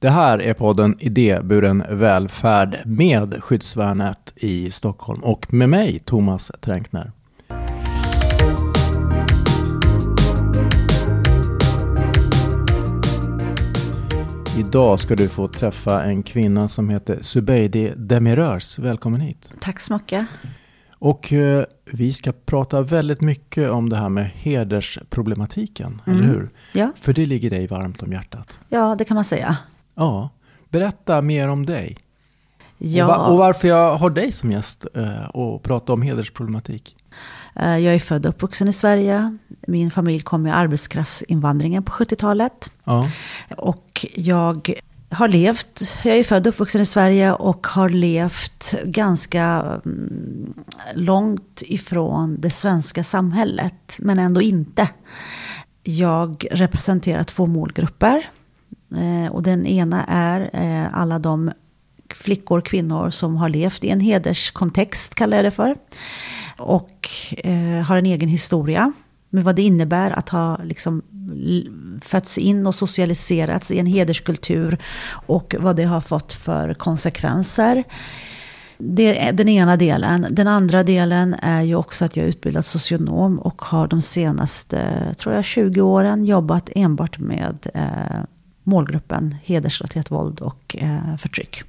Det här är podden Idéburen välfärd med Skyddsvärnet i Stockholm och med mig Thomas Tränkner. Idag ska du få träffa en kvinna som heter Subeidi Demirörs. Välkommen hit. Tack så mycket. Och eh, vi ska prata väldigt mycket om det här med hedersproblematiken, Mm. eller hur? Ja. För det ligger dig varmt om hjärtat. ja, det kan man säga. Ja, berätta mer om dig. Ja, Och, va- och varför jag har dig som gäst eh, och prata om hedersproblematik. eh, jag är född och uppvuxen i Sverige. Min familj kom med arbetskraftsinvandringen på 70-talet. Ja, Och jag har levt, jag är född och uppvuxen i Sverige och har levt ganska mm, långt ifrån det svenska samhället, men ändå inte. Jag representerar två målgrupper. Eh, och den ena är eh, alla de flickor, kvinnor som har levt i en hederskontext, kallar jag det för. Och eh, har en egen historia med vad det innebär att ha liksom fötts in och socialiserats i en hederskultur och vad det har fått för konsekvenser. Det är den ena delen. Den andra delen är ju också att jag är utbildad socionom och har de senaste, tror jag, 20 åren jobbat enbart med eh, målgruppen hedersrelaterat våld och eh, förtryck.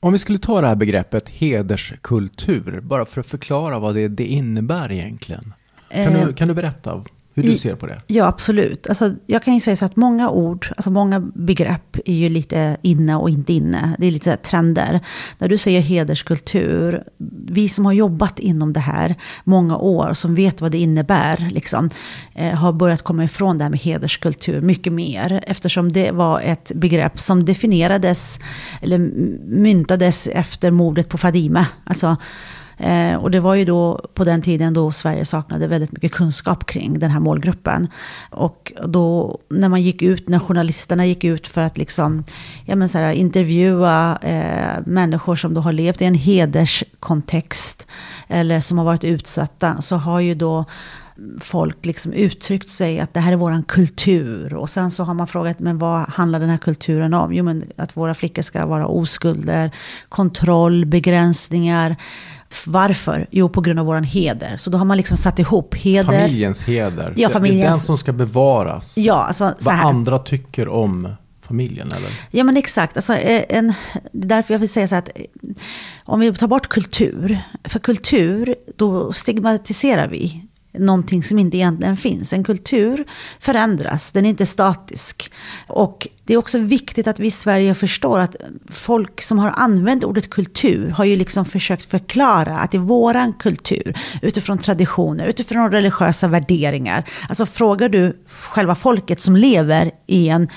Om vi skulle ta det här begreppet hederskultur, bara för att förklara vad det, det innebär egentligen. Kan, Eh, du, kan du berätta hur du ser på det? Ja, absolut. Alltså, jag kan ju säga så att många ord, alltså många begrepp är ju lite inne och inte inne. Det är lite så trender. När du säger hederskultur, vi som har jobbat inom det här många år, som vet vad det innebär, liksom, eh, har börjat komma ifrån det här med hederskultur mycket mer. Eftersom det var ett begrepp som definierades, eller myntades efter mordet på Fadime. Alltså, Eh, och det var ju då på den tiden då Sverige saknade väldigt mycket kunskap kring den här målgruppen. Och då när man gick ut, när journalisterna gick ut för att liksom, ja men så här, intervjua eh, människor som då har levt i en hederskontext eller som har varit utsatta, så har ju då folk liksom uttryckt sig att det här är våran kultur. Och sen så har man frågat, men vad handlar den här kulturen om? Jo, men att våra flickor ska vara oskulder, kontroll, begränsningar. Varför? Jo, på grund av våran heder. Så då har man liksom satt ihop heder. Familjens heder. Ja, Det- Det är familjens- den som ska bevaras. Ja, alltså så vad andra tycker om familjen, eller? Ja men exakt, alltså, eh, en, därför jag vill säga så här att eh, om vi tar bort kultur, för kultur då stigmatiserar vi någonting som inte egentligen finns. En kultur förändras, den är inte statisk. Och det är också viktigt att vi i Sverige förstår att folk som har använt ordet kultur har ju liksom försökt förklara att det är våran kultur utifrån traditioner, utifrån religiösa värderingar. Alltså frågar du själva folket som lever i en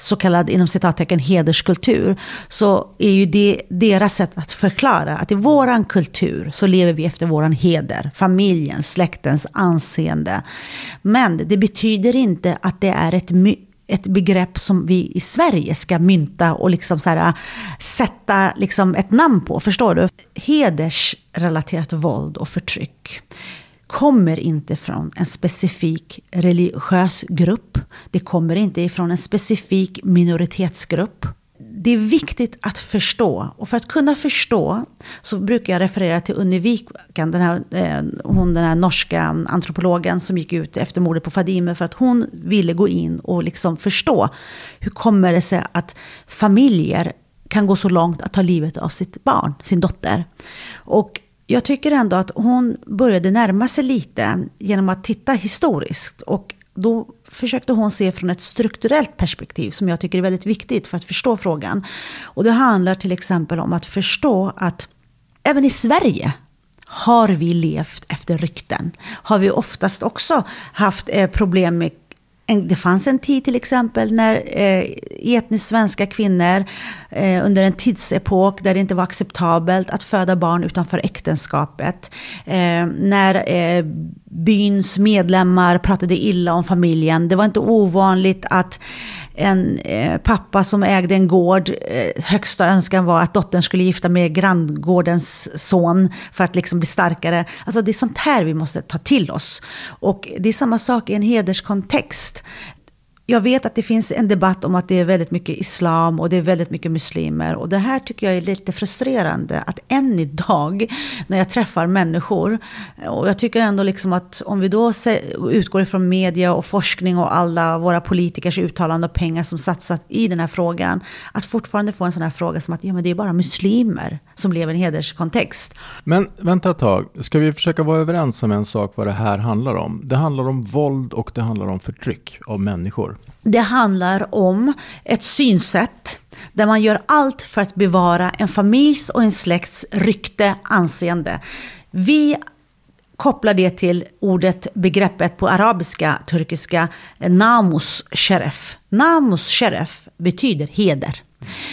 så kallad inom citattecken hederskultur, så är ju det deras sätt att förklara att i våran kultur så lever vi efter våran heder, familjens, släktens anseende. Men det betyder inte att det är ett ett begrepp som vi i Sverige ska mynta och liksom så här, äh, sätta liksom ett namn på. Förstår du? Hedersrelaterat våld och förtryck kommer inte från en specifik religiös grupp. Det kommer inte ifrån en specifik minoritetsgrupp. Det är viktigt att förstå. Och för att kunna förstå så brukar jag referera till Unni Wikan, den här, eh, hon, den här norska antropologen som gick ut efter mordet på Fadime för att hon ville gå in och liksom förstå hur kommer det sig att familjer kan gå så långt att ta livet av sitt barn, sin dotter. Och jag tycker ändå att hon började närma sig lite genom att titta historiskt. Och då försökte hon se från ett strukturellt perspektiv som jag tycker är väldigt viktigt för att förstå frågan. Och det handlar till exempel om att förstå att även i Sverige har vi levt efter rykten. Har vi oftast också haft eh, problem med en, det fanns en tid till exempel när eh, etniskt svenska kvinnor eh, under en tidsepok där det inte var acceptabelt att föda barn utanför äktenskapet. Eh, när eh, byns medlemmar pratade illa om familjen. Det var inte ovanligt att en eh, pappa som ägde en gård, eh, högsta önskan var att dottern skulle gifta med granngårdens son för att liksom bli starkare. Alltså det är sånt här vi måste ta till oss. Och det är samma sak i en hederskontext jag vet att det finns en debatt om att det är väldigt mycket islam och det är väldigt mycket muslimer. Och det här tycker jag är lite frustrerande. Att än idag när jag träffar människor. Och jag tycker ändå liksom att om vi då utgår ifrån media och forskning och alla våra politikers uttalanden och pengar som satsas i den här frågan. Att fortfarande få en sån här fråga som att ja, men det är bara muslimer som lever i en hederskontext. Men vänta ett tag. Ska vi försöka vara överens om en sak vad det här handlar om? Det handlar om våld och det handlar om förtryck av människor. Det handlar om ett synsätt där man gör allt för att bevara en familjs och en släkts rykte, anseende. Vi kopplar det till ordet, begreppet på arabiska, turkiska, namus sheref. Namus sheref betyder heder.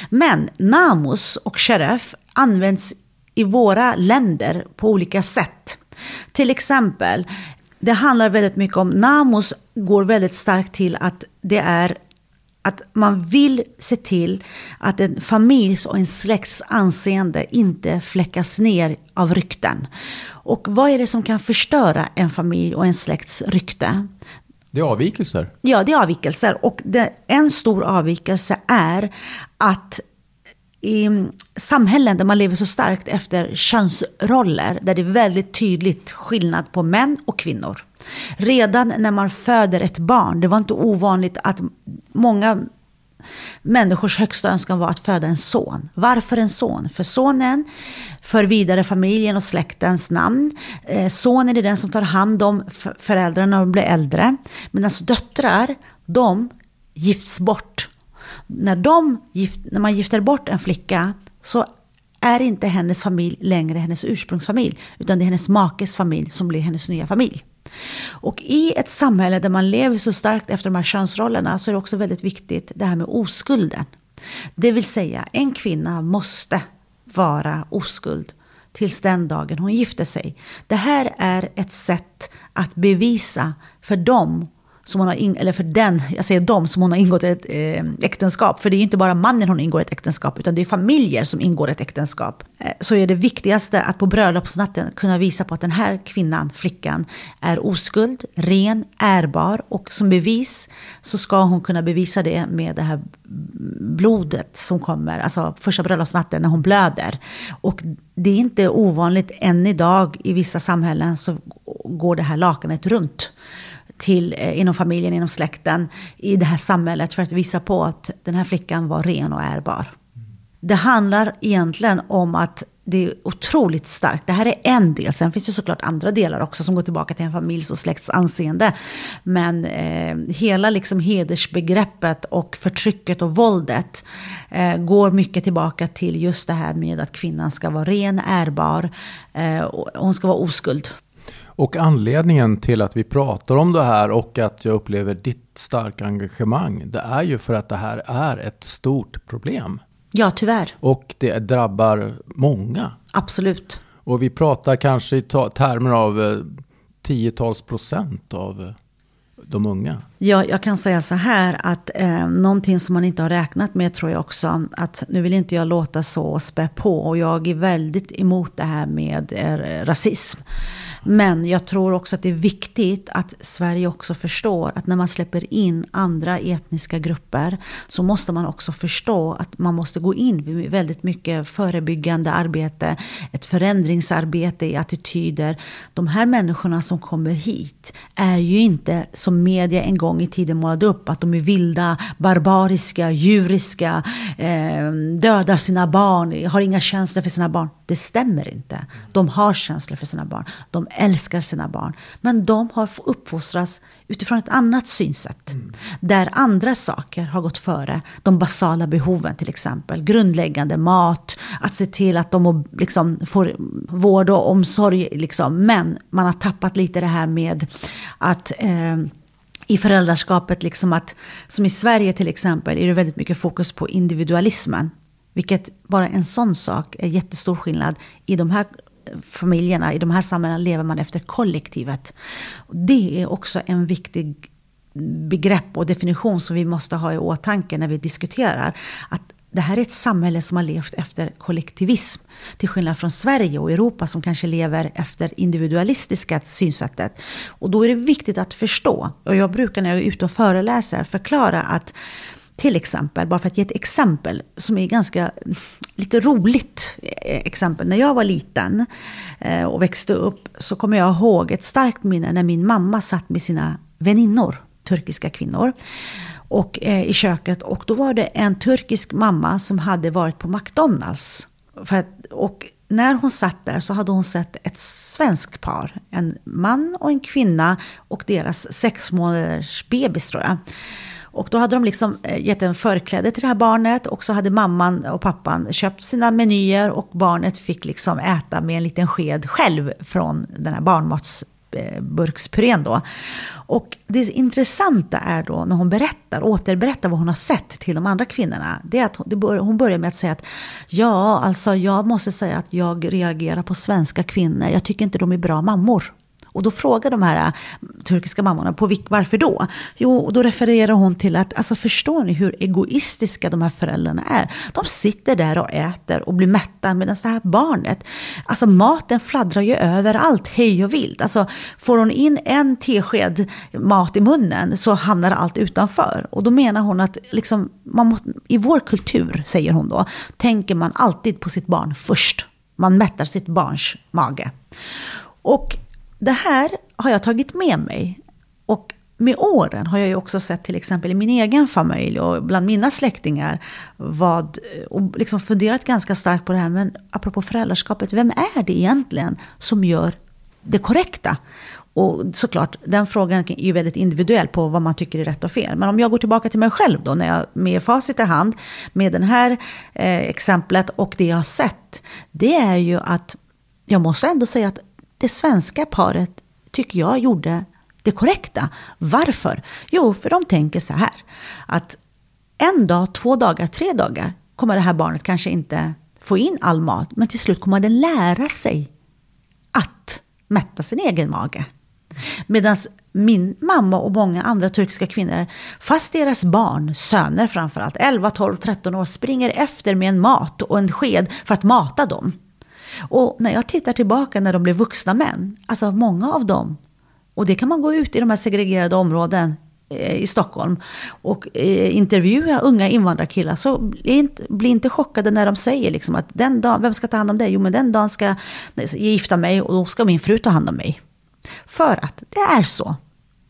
Men namus och sheref används i våra länder på olika sätt. Till exempel, det handlar väldigt mycket om, namus går väldigt starkt till att det är att man vill se till att en familjs och en släkts anseende inte fläckas ner av rykten. Och vad är det som kan förstöra en familj och en släkts rykte? Det är avvikelser. Ja, det är avvikelser. Och det, en stor avvikelse är att i samhällen där man lever så starkt efter könsroller, där det är väldigt tydligt skillnad på män och kvinnor. Redan när man föder ett barn, det var inte ovanligt att många människors högsta önskan var att föda en son. Varför en son? För sonen för vidare familjen och släktens namn. Eh, sonen är den som tar hand om föräldrarna när de blir äldre. Medan döttrar, de gifts bort. När, de gift, när man gifter bort en flicka så är inte hennes familj längre hennes ursprungsfamilj. Utan det är hennes makes familj som blir hennes nya familj. Och i ett samhälle där man lever så starkt efter de här könsrollerna så är det också väldigt viktigt det här med oskulden. Det vill säga, en kvinna måste vara oskuld tills den dagen hon gifter sig. Det här är ett sätt att bevisa för dem som hon har in, eller för den, jag säger dem, som hon har ingått ett eh, äktenskap. För det är ju inte bara mannen hon ingår ett äktenskap, utan det är familjer som ingår ett äktenskap. Eh, så är det viktigaste att på bröllopsnatten kunna visa på att den här kvinnan, flickan, är oskuld, ren, ärbar. Och som bevis så ska hon kunna bevisa det med det här blodet som kommer, alltså första bröllopsnatten när hon blöder. Och det är inte ovanligt än idag i vissa samhällen så går det här lakanet runt till, eh, inom familjen, inom släkten, i det här samhället för att visa på att den här flickan var ren och ärbar. Det handlar egentligen om att det är otroligt starkt. Det här är en del. Sen finns det såklart andra delar också som går tillbaka till en familjs och släkts anseende. Men eh, hela liksom hedersbegreppet och förtrycket och våldet eh, går mycket tillbaka till just det här med att kvinnan ska vara ren, ärbar eh, och hon ska vara oskuld. Och anledningen till att vi pratar om det här och att jag upplever ditt starka engagemang, det är ju för att det här är ett stort problem. Ja, tyvärr. Och det drabbar många. Absolut. Och vi pratar kanske i termer av eh, tiotals procent av eh, de unga. Ja, jag kan säga så här att eh, någonting som man inte har räknat med tror jag också. Att nu vill inte jag låta så spä på och jag är väldigt emot det här med eh, rasism. Men jag tror också att det är viktigt att Sverige också förstår att när man släpper in andra etniska grupper så måste man också förstå att man måste gå in med väldigt mycket förebyggande arbete, ett förändringsarbete i attityder. De här människorna som kommer hit är ju inte som media en gång i tiden målade upp att de är vilda, barbariska, djuriska, eh, dödar sina barn, har inga känslor för sina barn. Det stämmer inte. De har känslor för sina barn. De älskar sina barn. Men de har uppfostrats utifrån ett annat synsätt. Mm. Där andra saker har gått före. De basala behoven till exempel. Grundläggande mat. Att se till att de liksom får vård och omsorg. Liksom. Men man har tappat lite det här med att eh, i föräldraskapet, liksom att, som i Sverige till exempel, är det väldigt mycket fokus på individualismen. Vilket bara en sån sak är jättestor skillnad. I de här familjerna, i de här samhällena lever man efter kollektivet. Det är också en viktig begrepp och definition som vi måste ha i åtanke när vi diskuterar. Att det här är ett samhälle som har levt efter kollektivism. Till skillnad från Sverige och Europa som kanske lever efter individualistiska synsättet. Och då är det viktigt att förstå. Och jag brukar när jag är ute och föreläser förklara att till exempel, bara för att ge ett exempel som är ganska lite roligt exempel. När jag var liten eh, och växte upp så kommer jag ihåg ett starkt minne när min mamma satt med sina väninnor, turkiska kvinnor och, eh, i köket. Och då var det en turkisk mamma som hade varit på McDonalds. För att, och när hon satt där så hade hon sett ett svenskt par. En man och en kvinna och deras sex månaders bebis tror jag. Och då hade de liksom eh, gett en förkläde till det här barnet och så hade mamman och pappan köpt sina menyer och barnet fick liksom äta med en liten sked själv från den här barnmats... Eh, burkspurén då. Och det intressanta är då när hon berättar, återberättar vad hon har sett till de andra kvinnorna. Det är att hon börjar med att säga att ja, alltså jag måste säga att jag reagerar på svenska kvinnor. Jag tycker inte de är bra mammor. Och då frågar de här äh, turkiska mammorna, på varför då? Jo, och då refererar hon till att, alltså förstår ni hur egoistiska de här föräldrarna är? De sitter där och äter och blir mätta medan det här barnet, alltså maten fladdrar ju överallt, hej och vilt. Alltså får hon in en tesked mat i munnen så hamnar allt utanför. Och då menar hon att liksom, man må, i vår kultur, säger hon då, tänker man alltid på sitt barn först. Man mättar sitt barns mage. Och det här har jag tagit med mig. Och med åren har jag ju också sett till exempel i min egen familj och bland mina släktingar vad, och liksom funderat ganska starkt på det här, men apropå föräldraskapet, vem är det egentligen som gör det korrekta? Och såklart, den frågan är ju väldigt individuell på vad man tycker är rätt och fel. Men om jag går tillbaka till mig själv då, när jag med facit i hand, med det här eh, exemplet och det jag har sett, det är ju att jag måste ändå säga att det svenska paret tycker jag gjorde det korrekta. Varför? Jo, för de tänker så här att en dag, två dagar, tre dagar kommer det här barnet kanske inte få in all mat, men till slut kommer den lära sig att mätta sin egen mage. Medan min mamma och många andra turkiska kvinnor, fast deras barn, söner framförallt, 11, 12, 13 år, springer efter med en mat och en sked för att mata dem. Och när jag tittar tillbaka när de blev vuxna män, alltså många av dem, och det kan man gå ut i de här segregerade områden eh, i Stockholm och eh, intervjua unga invandrarkillar så bli inte, bli inte chockade när de säger liksom att den dagen, vem ska ta hand om dig? Jo men den dagen ska jag gifta mig och då ska min fru ta hand om mig. För att det är så,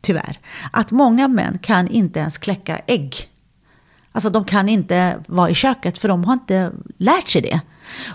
tyvärr, att många män kan inte ens kläcka ägg. Alltså de kan inte vara i köket för de har inte lärt sig det.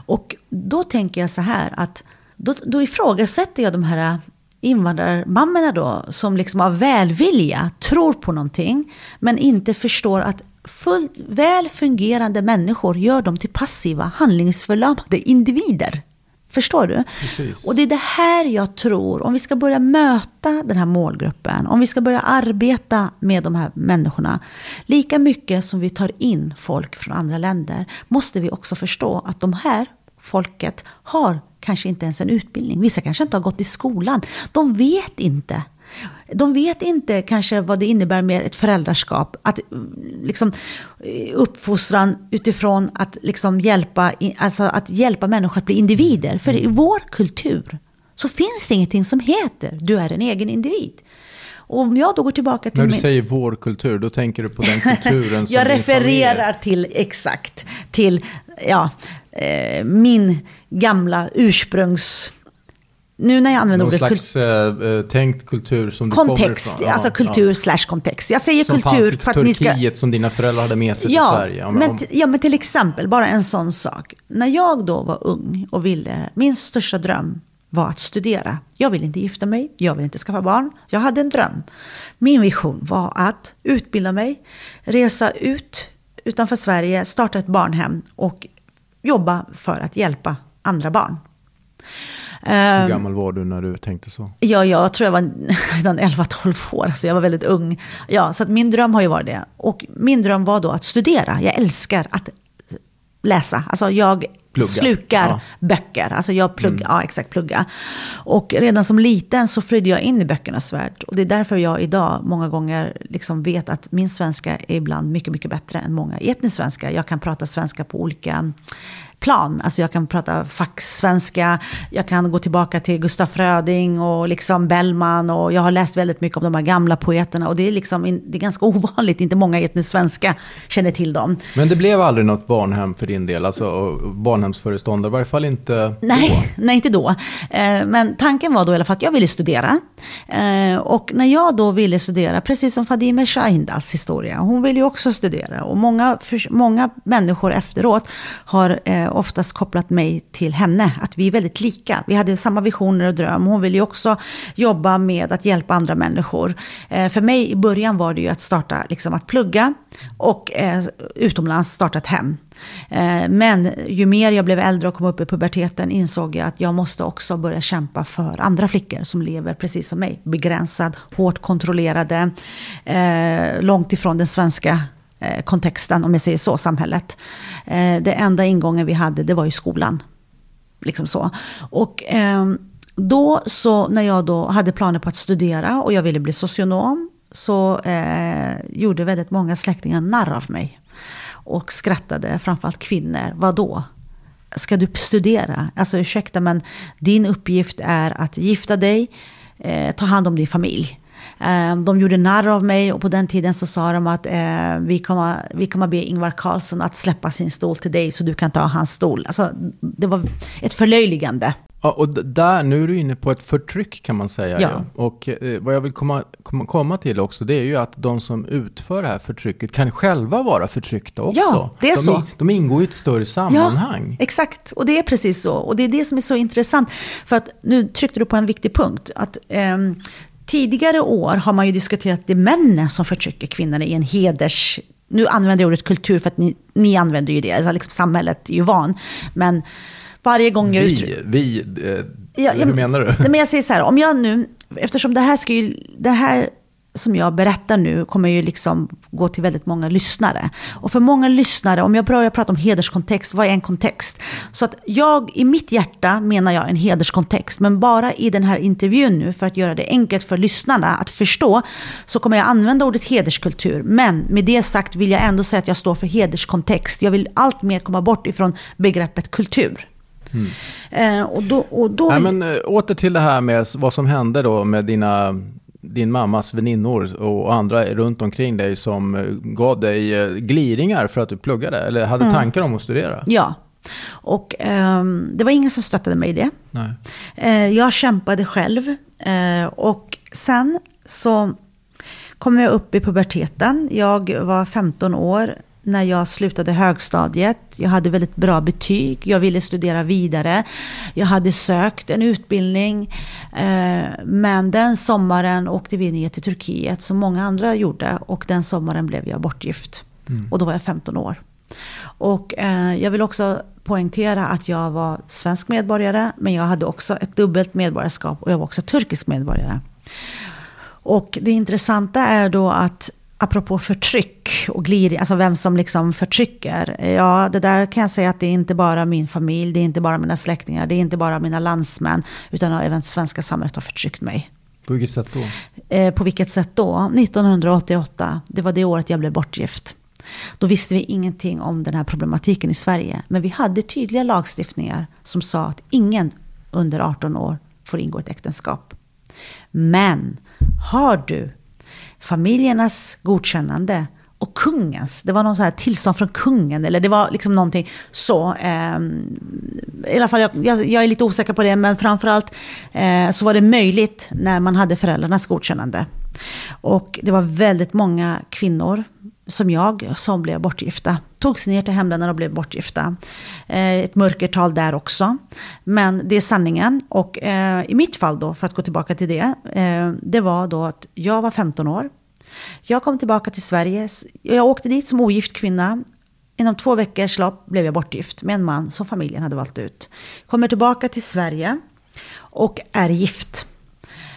Och då tänker jag så här att då, då ifrågasätter jag de här invandrarmammorna då som liksom av välvilja tror på någonting men inte förstår att full, väl fungerande människor gör dem till passiva, handlingsförlamade individer. Förstår du? Precis. Och det är det här jag tror, om vi ska börja möta den här målgruppen, om vi ska börja arbeta med de här människorna, lika mycket som vi tar in folk från andra länder, måste vi också förstå att de här folket har kanske inte ens en utbildning. Vissa kanske inte har gått i skolan. De vet inte de vet inte kanske vad det innebär med ett föräldraskap. Att liksom, uppfostran utifrån att, liksom hjälpa, alltså att hjälpa människor att bli individer. För i vår kultur så finns det ingenting som heter du är en egen individ. Och om jag då går tillbaka till... När du min... säger vår kultur, då tänker du på den kulturen som Jag refererar till, exakt, till ja, eh, min gamla ursprungs nu när jag använder Någon ordet... slags äh, tänkt kultur som kontext, du ifrån. Alltså kultur ja. slash kontext. Jag säger som kultur för att ni ska... Turkiet som dina föräldrar hade med sig ja, till Sverige. Om, men, ja, men till exempel, bara en sån sak. När jag då var ung och ville, min största dröm var att studera. Jag ville inte gifta mig, jag ville inte skaffa barn. Jag hade en dröm. Min vision var att utbilda mig, resa ut utanför Sverige, starta ett barnhem och jobba för att hjälpa andra barn. Hur ehm, gammal var du när du tänkte så? Ja, jag tror jag var redan 11-12 år, så jag var väldigt ung. Ja, så min dröm har ju varit det. Och min dröm var då att studera. Jag älskar att läsa. Alltså jag Plugga. slukar Ja. böcker. Alltså jag pluggar, ja exakt, plugga. Och redan som liten så flydde jag in i böckernas värld. Och det är därför jag idag många gånger liksom vet att min svenska är ibland mycket, mycket bättre än många etnisk svenska. Jag kan prata svenska på olika plan. Alltså jag kan prata facksvenska, jag kan gå tillbaka till Gustaf Fröding och liksom Bellman. Och jag har läst väldigt mycket om de här gamla poeterna. Och det är, liksom, det är ganska ovanligt, inte många etnisk svenska känner till dem. Men det blev aldrig något barnhem för din del? Alltså barnhemsföreståndare, i varje fall inte Nej, då? nej, inte då. Eh, Men tanken var då i alla fall att jag ville studera. Eh, Och när jag då ville studera, precis som Fadime Shahindals historia, hon ville ju också studera. Och många, många människor efteråt har eh, Eh, oftast kopplat mig till henne. Att vi är väldigt lika. Vi hade samma visioner och dröm. Hon ville ju också jobba med att hjälpa andra människor. Eh, För mig i början var det ju att starta, liksom att plugga och eh, utomlands starta ett hem. Eh, Men ju mer jag blev äldre och kom upp i puberteten insåg jag att jag måste också börja kämpa för andra flickor som lever precis som mig. Begränsad, hårt kontrollerade, eh, långt ifrån den svenska Eh, kontexten, om jag säger så, samhället. Eh, Det enda ingången vi hade, det var ju skolan. Liksom så. Och eh, då så, när jag då hade planer på att studera och jag ville bli socionom, så eh, gjorde väldigt många släktingar narr av mig. Och skrattade, framförallt kvinnor. Vad då? Ska du studera? Alltså ursäkta, men din uppgift är att gifta dig, eh, ta hand om din familj. Eh, De gjorde narr av mig och på den tiden så sa de att eh, vi, kommer, vi kommer be Ingvar Carlsson att släppa sin stol till dig så du kan ta hans stol. Alltså, det var ett förlöjligande. Ja, och där, nu är du inne på ett förtryck kan man säga. Ja. ju. Och eh, vad jag vill komma, komma, till också, det är ju att de som utför det här förtrycket kan själva vara förtryckta också. Ja, det är de, så. De ingår i ett större sammanhang. Ja, exakt. Och det är precis så. Och det är det som är så intressant. För att nu tryckte du på en viktig punkt. Att, ehm, tidigare år har man ju diskuterat det är männen som förtrycker kvinnorna i en heders... Nu använder jag ordet kultur för att ni, ni använder ju det. Alltså liksom samhället är ju van. Men varje gång jag. Vi, vi eh, Ja, hur menar du? Men jag säger så här, om jag nu, eftersom det här ska ju, det här som jag berättar nu kommer ju liksom gå till väldigt många lyssnare. Och för många lyssnare, om jag börjar prata om hederskontext, vad är en kontext? Så att jag, i mitt hjärta menar jag en hederskontext, men bara i den här intervjun nu, för att göra det enkelt för lyssnarna att förstå, så kommer jag använda ordet hederskultur. Men med det sagt vill jag ändå säga att jag står för hederskontext. Jag vill allt mer komma bort ifrån begreppet kultur. Eh, och då, och då Nej, men, eh, åter till det här med vad som hände då med dina, din mammas väninnor och andra runt omkring dig som eh, gav dig eh, gliringar för att du pluggade eller hade Mm. tankar om att studera. Ja. Och ehm, det var ingen som stöttade mig i det. Nej. Eh, jag kämpade själv. Eh, och sen så kom jag upp i puberteten. Jag var 15 år när jag slutade högstadiet. Jag hade väldigt bra betyg. Jag ville studera vidare. Jag hade sökt en utbildning. Eh, men den sommaren åkte vi ner till Turkiet som många andra gjorde. Och den sommaren blev jag bortgift. Och då var jag 15 år. Och eh, jag vill också poängtera att jag var svensk medborgare, men jag hade också ett dubbelt medborgarskap och jag var också turkisk medborgare. Och det intressanta är då att apropå förtryck och gliring, alltså vem som liksom förtrycker. Ja, det där kan jag säga att det är inte bara min familj, det är inte bara mina släktingar, det är inte bara mina landsmän, utan även svenska samhället har förtryckt mig. På vilket sätt då? Eh, på vilket sätt då? 1988, det var det året jag blev bortgift. Då visste vi ingenting om den här problematiken i Sverige. Men vi hade tydliga lagstiftningar som sa att ingen under 18 år får ingå ett äktenskap. Men har du familjernas godkännande och kungens, det var någon så här tillstånd från kungen, eller det var liksom någonting så. Eh, I alla fall, jag, jag, jag är lite osäker på det, men framförallt eh, så var det möjligt när man hade föräldrarnas godkännande. Och det var väldigt många kvinnor som jag som blev bortgifta. Togs ner till hemländerna och blev bortgifta. Eh, ett mörkertal där också. Men det är sanningen. Och eh, i mitt fall då, för att gå tillbaka till det. Eh, det var då att jag var 15 år. Jag kom tillbaka till Sverige. Jag åkte dit som ogift kvinna. Inom två veckors lopp blev jag bortgift med en man som familjen hade valt ut. Kommer tillbaka till Sverige och är gift.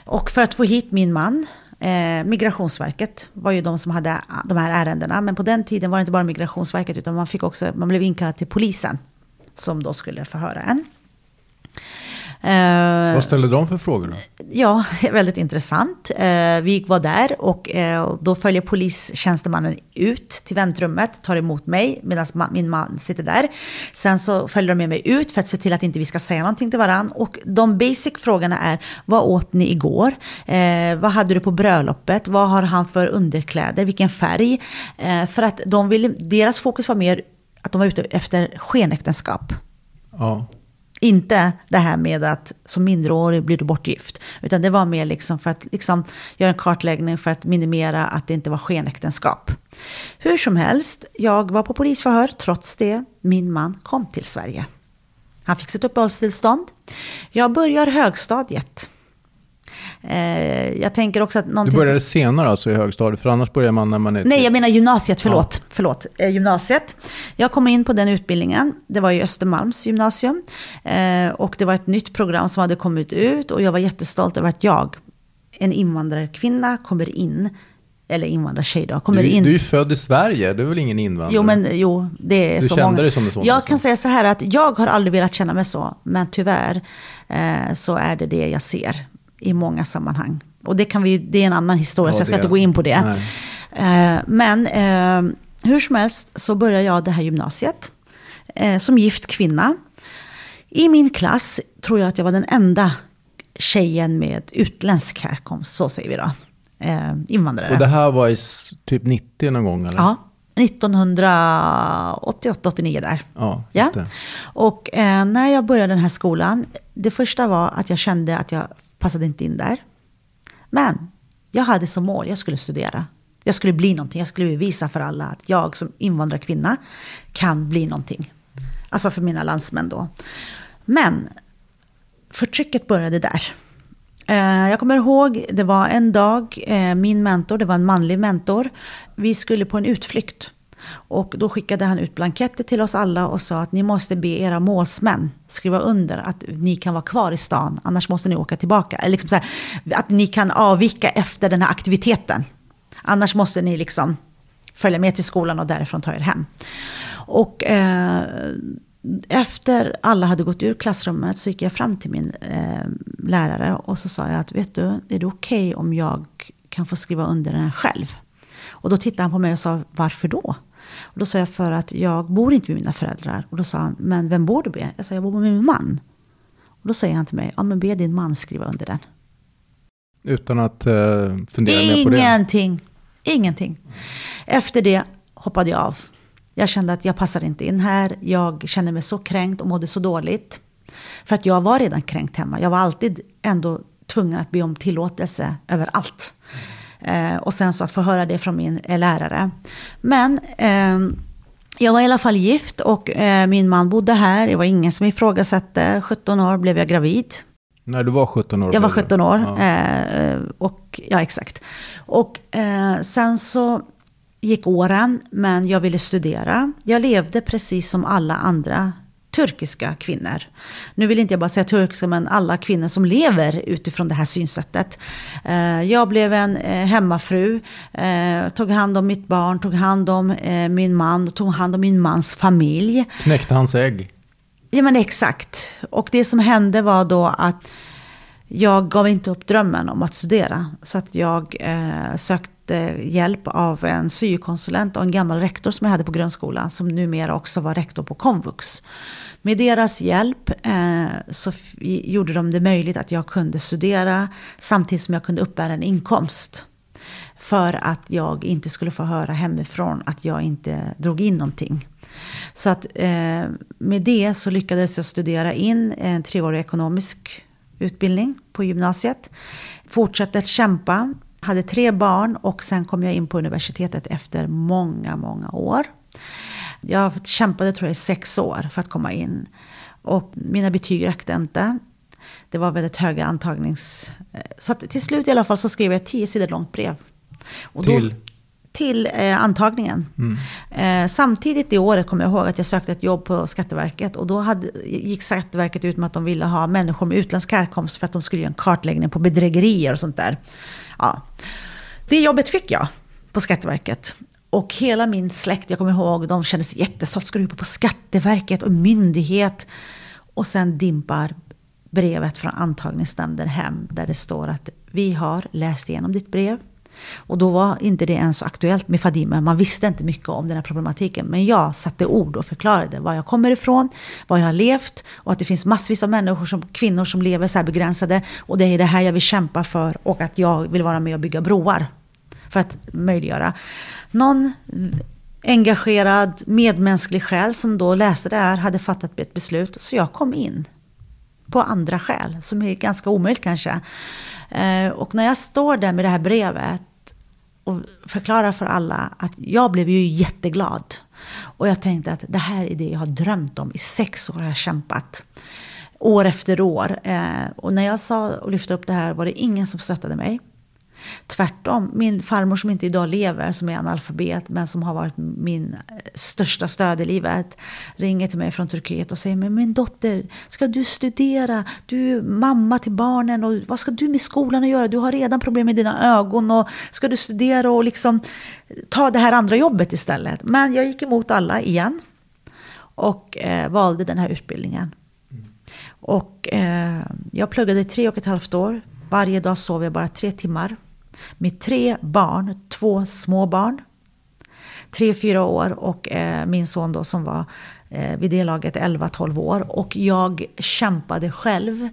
Och för att få hit min man, eh, Migrationsverket var ju de som hade de här ärendena. Men på den tiden var det inte bara Migrationsverket utan man, fick också, man blev inkallad till polisen. som då skulle förhöra en. Eh, Vad ställde de för frågor då? Ja, väldigt intressant. Eh, vi var där och eh, då följer polistjänstemannen ut till väntrummet, tar emot mig medan min man sitter där. Sen så följer de med mig ut för att se till att inte vi ska säga någonting till varandra. Och de basic frågorna är, vad åt ni igår? Eh, vad hade du på bröllopet? Vad har han för underkläder? Vilken färg? för att de vill, deras fokus var mer att de var ute efter skenäktenskap. Ja. Inte det här med att som mindreårig blir du bortgift. Utan det var mer liksom för att liksom göra en kartläggning för att minimera att det inte var skenäktenskap. Hur som helst, jag var på polisförhör. Trots det, min man kom till Sverige. Han fick sitt uppehållstillstånd. Jag börjar högstadiet. Eh, jag tänker också att Du började som... senare alltså i högstadiet, för annars börjar man när man är... Nej, jag menar gymnasiet, förlåt. Ja. förlåt eh, gymnasiet. Jag kom in på den utbildningen, det var i Östermalms gymnasium. Eh, och det var ett nytt program som hade kommit ut och jag var jättestolt över att jag, en invandrarkvinna, kommer in eller invandrartjej då, kommer du, in. Du är född i Sverige, du är väl ingen invandrare? Jo, men jo, det är du så kände många. dig som en sån? Jag alltså. kan säga så här att jag har aldrig velat känna mig så, men tyvärr eh, så är det det jag ser i många sammanhang. Och det, kan vi, det är en annan historia, ja, så jag ska inte gå in på det. Eh, men eh, hur som helst så började jag det här gymnasiet eh, som gift kvinna. I min klass tror jag att jag var den enda tjejen med utländsk härkomst, så säger vi då. Eh, invandrare. Och det här var i typ 90 någon gång eller? Ja, 1988-89 där. Ja, just ja. Och eh, när jag började den här skolan, det första var att jag kände att jag passade inte in där. Men jag hade som mål, jag skulle studera. Jag skulle bli någonting, jag skulle bevisa för alla att jag som invandrarkvinna kan bli någonting. Alltså för mina landsmän då. Men förtrycket började där. Eh, jag kommer ihåg, det var en dag, eh, min mentor, det var en manlig mentor. Vi skulle på en utflykt. Och då skickade han ut blanketter till oss alla och sa att ni måste be era målsmän skriva under att ni kan vara kvar i stan, annars måste ni åka tillbaka. Eller liksom så här, att ni kan avvika efter den här aktiviteten. Annars måste ni liksom följa med till skolan och därifrån ta er hem. Och eh, efter alla hade gått ur klassrummet så gick jag fram till min eh, lärare och så sa jag att vet du, är det okej okay om jag kan få skriva under den här själv? Och då tittade han på mig och sa, varför då? Och då sa jag för att jag bor inte med mina föräldrar. Och då sa han, men vem bor du med? Jag sa, jag bor med min man. Och då säger han till mig, ja men be din man skriva under den. Utan att uh, fundera mer på det? Ingenting. Ingenting. Efter det hoppade jag av. Jag kände att jag passar inte in här. Jag kände mig så kränkt och mådde så dåligt. För att jag var redan kränkt hemma. Jag var alltid ändå tvungen att be om tillåtelse över allt. Eh, och sen så att få höra det från min eh, lärare. Men eh, jag var i alla fall gift och eh, min man bodde här. Det var ingen som ifrågasatte. 17 år blev jag gravid. När du var 17 år? Jag var 17 år. Ja. Eh, och, ja, exakt. Och eh, sen så gick åren, men jag ville studera. Jag levde precis som alla andra turkiska kvinnor. Nu vill inte jag bara säga turkiska, men alla kvinnor som lever utifrån det här synsättet. Eh, jag blev en eh, hemmafru, eh, tog hand om mitt barn, tog hand om min man, tog hand om min mans familj. Knäckte hans ägg? Ja men exakt. Och det som hände var då att jag gav inte upp drömmen om att studera. Så att jag eh, sökte hjälp av en syokonsulent och en gammal rektor som jag hade på grundskolan. Som numera också var rektor på komvux. Med deras hjälp eh, så gjorde de det möjligt att jag kunde studera samtidigt som jag kunde uppbära en inkomst. För att jag inte skulle få höra hemifrån att jag inte drog in någonting. Så att eh, med det så lyckades jag studera in en treårig ekonomisk utbildning på gymnasiet. Fortsatte att kämpa, hade tre barn och sen kom jag in på universitetet efter många, många år. Jag kämpade tror jag i sex år för att komma in. Och mina betyg räckte inte. Det var väldigt höga antagnings... Så till slut i alla fall så skrev jag ett tio sidor långt brev. Och till? Då, till eh, antagningen. Mm. Eh, samtidigt i året kom jag ihåg att jag sökte ett jobb på Skatteverket. Och då hade, gick Skatteverket ut med att de ville ha människor med utländsk härkomst för att de skulle göra en kartläggning på bedrägerier och sånt där. Ja. Det jobbet fick jag på Skatteverket. Och hela min släkt, jag kommer ihåg, de kände sig jättestolta. Ska du jobba på Skatteverket och myndighet? Och sen dimpar brevet från antagningsnämnden hem där det står att vi har läst igenom ditt brev. Och då var inte det ens aktuellt med Fadime. Man visste inte mycket om den här problematiken. Men jag satte ord och förklarade var jag kommer ifrån, var jag har levt och att det finns massvis av människor, som, kvinnor som lever så här begränsade. Och det är det här jag vill kämpa för och att jag vill vara med och bygga broar. För att möjliggöra. Någon engagerad, medmänsklig själ som då läste det här hade fattat ett beslut. Så jag kom in på andra skäl, som är ganska omöjligt kanske. Eh, och när jag står där med det här brevet och förklarar för alla att jag blev ju jätteglad. Och jag tänkte att det här är det jag har drömt om. I sex år har jag kämpat. År efter år. Eh, och när jag sa och lyfte upp det här var det ingen som stöttade mig. Tvärtom, min farmor som inte idag lever, som är analfabet, men som har varit min eh, största stöd i livet, ringer till mig från Turkiet och säger, men min dotter, ska du studera? Du är mamma till barnen och vad ska du med skolan att göra? Du har redan problem med dina ögon och ska du studera och liksom ta det här andra jobbet istället? Men jag gick emot alla igen och eh, valde den här utbildningen. Och eh, jag pluggade i tre och ett halvt år. Varje dag sov jag bara tre timmar med tre barn, två små barn. Tre, fyra år och eh, min son då som var eh, vid det laget 11-12 år. Och jag kämpade själv.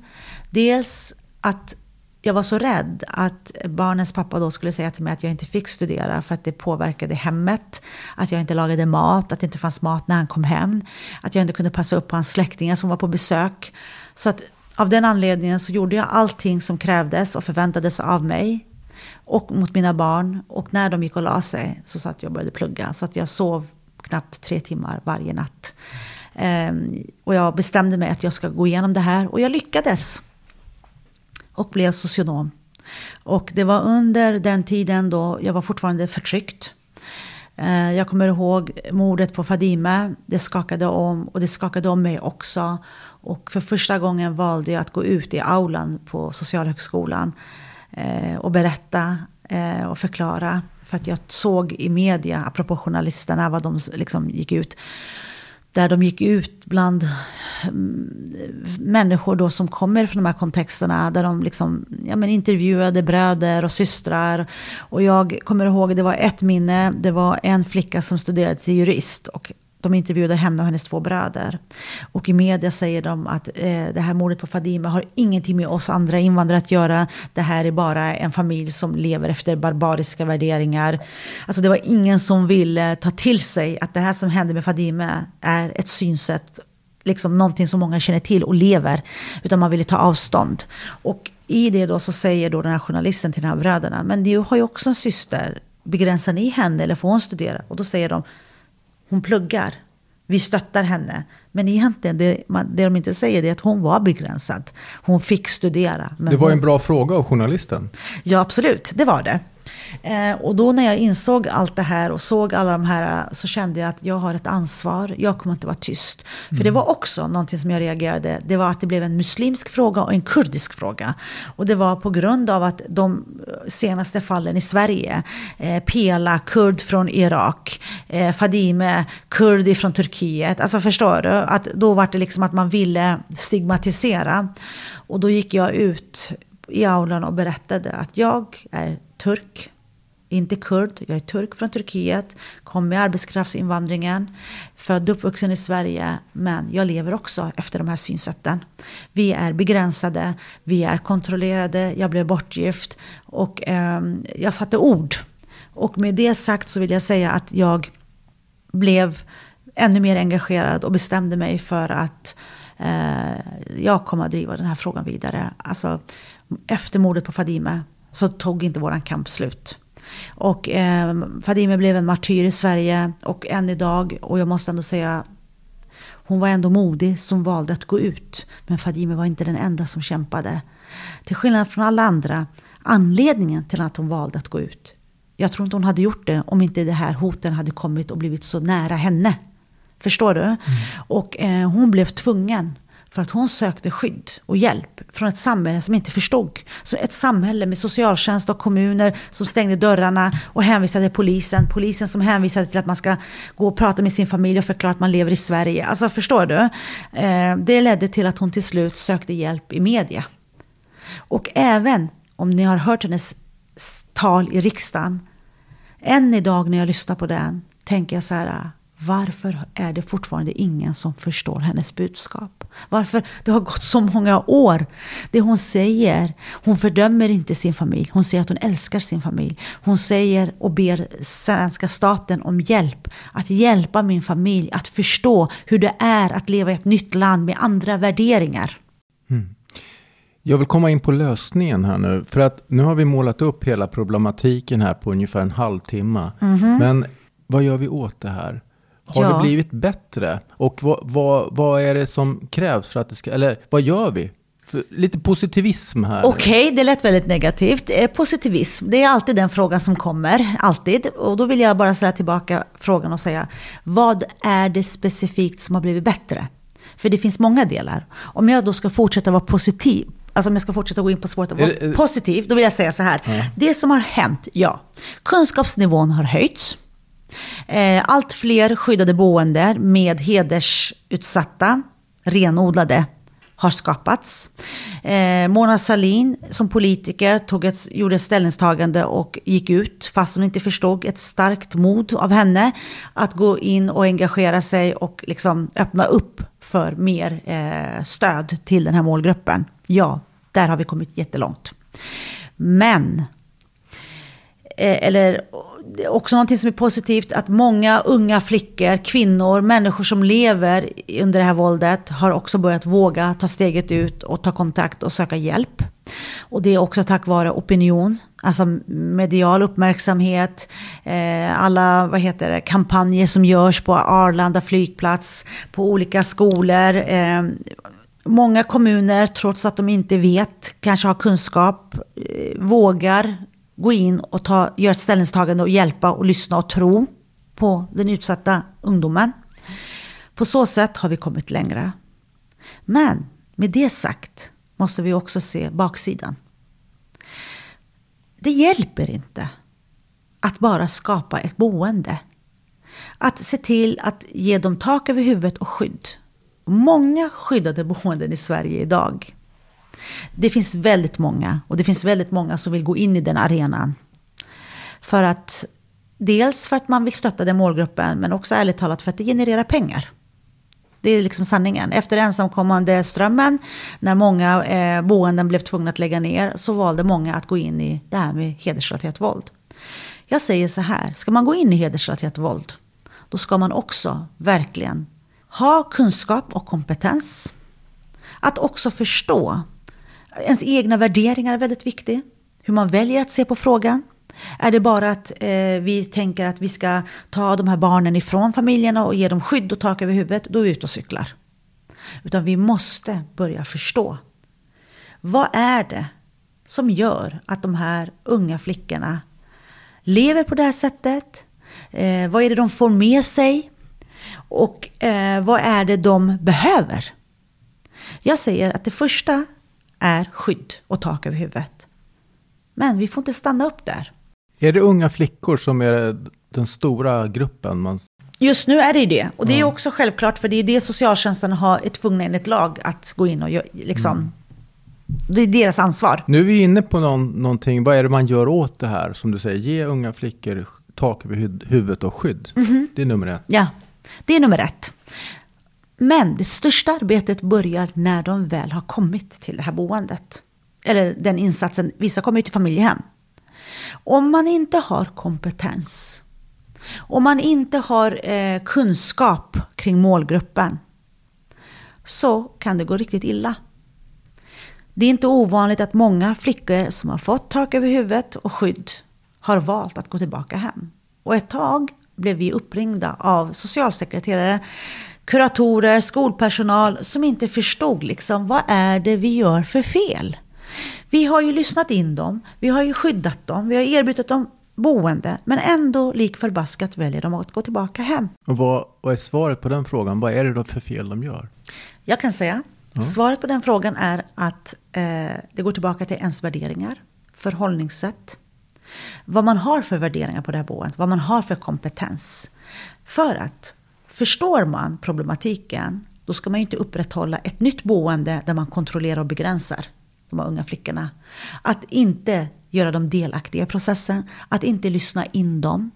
Dels att jag var så rädd att barnens pappa då skulle säga till mig att jag inte fick studera för att det påverkade hemmet. Att jag inte lagade mat, att det inte fanns mat när han kom hem. Att jag inte kunde passa upp på hans släktingar som var på besök. Så att av den anledningen så gjorde jag allting som krävdes och förväntades av mig och mot mina barn. Och när de gick och la sig så satt jag och började plugga. Så att jag sov knappt tre timmar varje natt. Um, och jag bestämde mig att jag ska gå igenom det här. Och jag lyckades. Och blev socionom. Och det var under den tiden då jag var fortfarande förtryckt. Uh, jag kommer ihåg mordet på Fadime. Det skakade om och det skakade om mig också. Och för första gången valde jag att gå ut i aulan på Socialhögskolan Eh, och berätta eh, och förklara. För att jag såg i media, apropå journalisterna, vad de liksom gick ut. Där de gick ut bland mm, människor då som kommer från de här kontexterna. Där de liksom, ja, men intervjuade bröder och systrar. Och jag kommer ihåg, det var ett minne. Det var en flicka som studerade till jurist. Och de intervjuade henne och hennes två bröder. Och i media säger de att eh, det här mordet på Fadime har ingenting med oss andra invandrare att göra. Det här är bara en familj som lever efter barbariska värderingar. Alltså det var ingen som ville ta till sig att det här som hände med Fadime är ett synsätt, liksom någonting som många känner till och lever. Utan man ville ta avstånd. Och i det då så säger då den här journalisten till de här bröderna, men du har ju också en syster, begränsar ni henne eller får hon studera? Och då säger de, hon pluggar. Vi stöttar henne. Men egentligen, det, det de inte säger är att hon var begränsad. Hon fick studera. det var hon, en bra fråga av journalisten. Ja, absolut. Det var det. Eh, och då när jag insåg allt det här och såg alla de här så kände jag att jag har ett ansvar. Jag kommer inte vara tyst. För mm. det var också någonting som jag reagerade. Det var att det blev en muslimsk fråga och en kurdisk fråga. Och det var på grund av att de senaste fallen i Sverige, eh, Pela, kurd från Irak, eh, Fadime, kurd från Turkiet. Alltså förstår du? Att då var det liksom att man ville stigmatisera. Och då gick jag ut i aulan och berättade att jag är turk, inte kurd. Jag är turk från Turkiet, kom med arbetskraftsinvandringen, född och uppvuxen i Sverige, men jag lever också efter de här synsätten. Vi är begränsade, vi är kontrollerade, jag blev bortgift och eh, jag satte ord. Och med det sagt så vill jag säga att jag blev ännu mer engagerad och bestämde mig för att eh, jag kommer att driva den här frågan vidare. Alltså, efter mordet på Fadime så tog inte våran kamp slut. Och eh, Fadime blev en martyr i Sverige och än idag, och jag måste ändå säga, hon var ändå modig som valde att gå ut. Men Fadime var inte den enda som kämpade. Till skillnad från alla andra, anledningen till att hon valde att gå ut. Jag tror inte hon hade gjort det om inte det här hoten hade kommit och blivit så nära henne. Förstår du? Mm. Och eh, hon blev tvungen för att hon sökte skydd och hjälp från ett samhälle som inte förstod. Så ett samhälle med socialtjänst och kommuner som stängde dörrarna och hänvisade till polisen. Polisen som hänvisade till att man ska gå och prata med sin familj och förklara att man lever i Sverige. Alltså förstår du? Eh, det ledde till att hon till slut sökte hjälp i media. Och även om ni har hört hennes tal i riksdagen. Än idag när jag lyssnar på den tänker jag så här. Varför är det fortfarande ingen som förstår hennes budskap? Varför? Det har gått så många år. Det hon säger, hon fördömer inte sin familj. Hon säger att hon älskar sin familj. Hon säger och ber svenska staten om hjälp. Att hjälpa min familj att förstå hur det är att leva i ett nytt land med andra värderingar. Mm. Jag vill komma in på lösningen här nu. För att nu har vi målat upp hela problematiken här på ungefär en halvtimme. Mm -hmm. Men vad gör vi åt det här? Har ja. det blivit bättre? Och vad, vad, vad, är det som krävs för att det ska, eller vad gör vi? Lite positivism här. Okej, okay, det lät väldigt negativt. Eh, positivism, det är alltid den frågan som kommer. Alltid. Och då vill jag bara ställa tillbaka frågan och säga, vad är det specifikt som har blivit bättre? För det finns många delar. Om jag då ska fortsätta vara positiv, alltså om jag ska fortsätta gå in på spåret och vara positiv, då vill jag säga så här. Ja. Det som har hänt, ja. Kunskapsnivån har höjts. Eh, allt fler skyddade boenden med hedersutsatta, renodlade, har skapats. Eh, Mona Salin som politiker tog ett, gjorde ett ställningstagande och gick ut, fast hon inte förstod, ett starkt mod av henne att gå in och engagera sig och liksom öppna upp för mer eh, stöd till den här målgruppen. Ja, där har vi kommit jättelångt. Men, eh, eller också någonting som är positivt, att många unga flickor, kvinnor, människor som lever under det här våldet har också börjat våga ta steget ut och ta kontakt och söka hjälp. Och det är också tack vare opinion, alltså medial uppmärksamhet, eh, alla vad heter det, kampanjer som görs på Arlanda flygplats, på olika skolor. Eh, många kommuner, trots att de inte vet, kanske har kunskap, eh, vågar gå in och ta, göra ett ställningstagande och hjälpa och lyssna och tro på den utsatta ungdomen. På så sätt har vi kommit längre. Men med det sagt måste vi också se baksidan. Det hjälper inte att bara skapa ett boende. Att se till att ge dem tak över huvudet och skydd. Många skyddade boenden i Sverige idag det finns väldigt många och det finns väldigt många som vill gå in i den arenan. För att dels för att man vill stötta den målgruppen men också ärligt talat för att det genererar pengar. Det är liksom sanningen. Efter ensamkommande strömmen, när många eh, boenden blev tvungna att lägga ner, så valde många att gå in i det här med hedersrelaterat våld. Jag säger så här, ska man gå in i hedersrelaterat våld, då ska man också verkligen ha kunskap och kompetens. Att också förstå Ens egna värderingar är väldigt viktigt. Hur man väljer att se på frågan. Är det bara att eh, vi tänker att vi ska ta de här barnen ifrån familjerna och ge dem skydd och tak över huvudet, då är vi ute och cyklar. Utan vi måste börja förstå. Vad är det som gör att de här unga flickorna lever på det här sättet? Eh, vad är det de får med sig? Och eh, vad är det de behöver? Jag säger att det första är skydd och tak över huvudet. Men vi får inte stanna upp där. Är det unga flickor som är den stora gruppen? Man... Just nu är det det. Och det är också självklart, för det är det socialtjänsten har ett tvungna enligt lag att gå in och liksom... Mm. Det är deras ansvar. Nu är vi inne på någon, någonting. Vad är det man gör åt det här? Som du säger, ge unga flickor tak över huvudet och skydd. Mm -hmm. Det är nummer ett. Ja, det är nummer ett. Men det största arbetet börjar när de väl har kommit till det här boendet. Eller den insatsen, vissa kommer ju till familjehem. Om man inte har kompetens, om man inte har eh, kunskap kring målgruppen, så kan det gå riktigt illa. Det är inte ovanligt att många flickor som har fått tak över huvudet och skydd har valt att gå tillbaka hem. Och ett tag blev vi uppringda av socialsekreterare kuratorer, skolpersonal som inte förstod liksom vad är det vi gör för fel. Vi har ju lyssnat in dem, vi har ju skyddat dem, vi har erbjudit dem boende, men ändå lik förbaskat väljer de att gå tillbaka hem. Och vad, vad är svaret på den frågan? Vad är det då för fel de gör? Jag kan säga Ja. Svaret på den frågan är att eh, det går tillbaka till ens värderingar, förhållningssätt, vad man har för värderingar på det här boendet, vad man har för kompetens. För att förstår man problematiken, då ska man ju inte upprätthålla ett nytt boende där man kontrollerar och begränsar de här unga flickorna. Att inte göra dem delaktiga i processen, att inte lyssna in dem.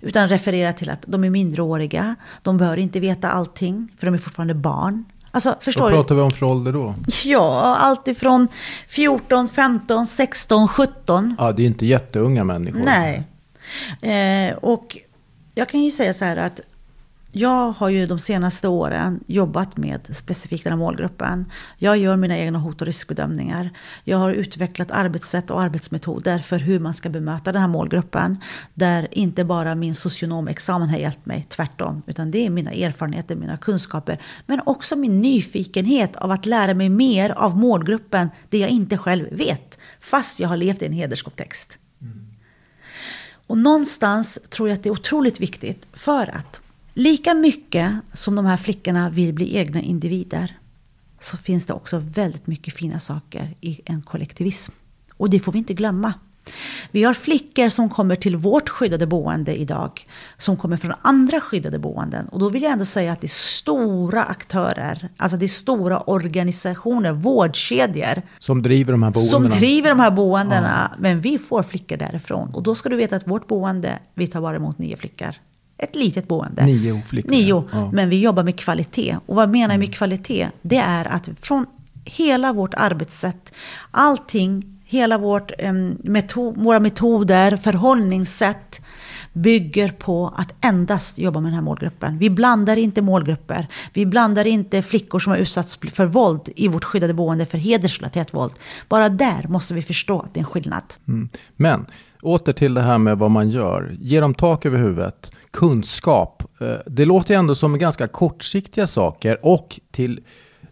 Utan referera till att de är mindreåriga, de bör inte veta allting, för de är fortfarande barn. Alltså, förstår Vad pratar vi om för ålder då? Ja, allt ifrån 14, 15, 16, 17. Ja, det är inte jätteunga människor. Nej. Eh, och jag kan ju säga så här att jag har ju de senaste åren jobbat med specifikt den här målgruppen. Jag gör mina egna hot och riskbedömningar. Jag har utvecklat arbetssätt och arbetsmetoder för hur man ska bemöta den här målgruppen. Där inte bara min socionomexamen har hjälpt mig, tvärtom. Utan det är mina erfarenheter, mina kunskaper. Men också min nyfikenhet av att lära mig mer av målgruppen, det jag inte själv vet. Fast jag har levt i en hederskontext. Mm. Och någonstans tror jag att det är otroligt viktigt för att Lika mycket som de här flickorna vill bli egna individer så finns det också väldigt mycket fina saker i en kollektivism. Och det får vi inte glömma. Vi har flickor som kommer till vårt skyddade boende idag, som kommer från andra skyddade boenden. Och då vill jag ändå säga att det är stora aktörer, alltså det är stora organisationer, vårdkedjor. Som driver de här boendena. Som driver de här boendena. Ja. Men vi får flickor därifrån. Och då ska du veta att vårt boende, vi tar bara emot nio flickor ett litet boende. Nio flickor. Nio, ja. men vi jobbar med kvalitet. Och vad menar jag med mm. kvalitet? Det är att från hela vårt arbetssätt, allting, hela vårt, um, metod, våra metoder, förhållningssätt bygger på att endast jobba med den här målgruppen. Vi blandar inte målgrupper. Vi blandar inte flickor som har utsatts för våld i vårt skyddade boende för hedersrelaterat våld. Bara där måste vi förstå att det är en skillnad. Mm. Men åter till det här med vad man gör. Ge dem tak över huvudet, kunskap. Eh, det låter ju ändå som ganska kortsiktiga saker och till,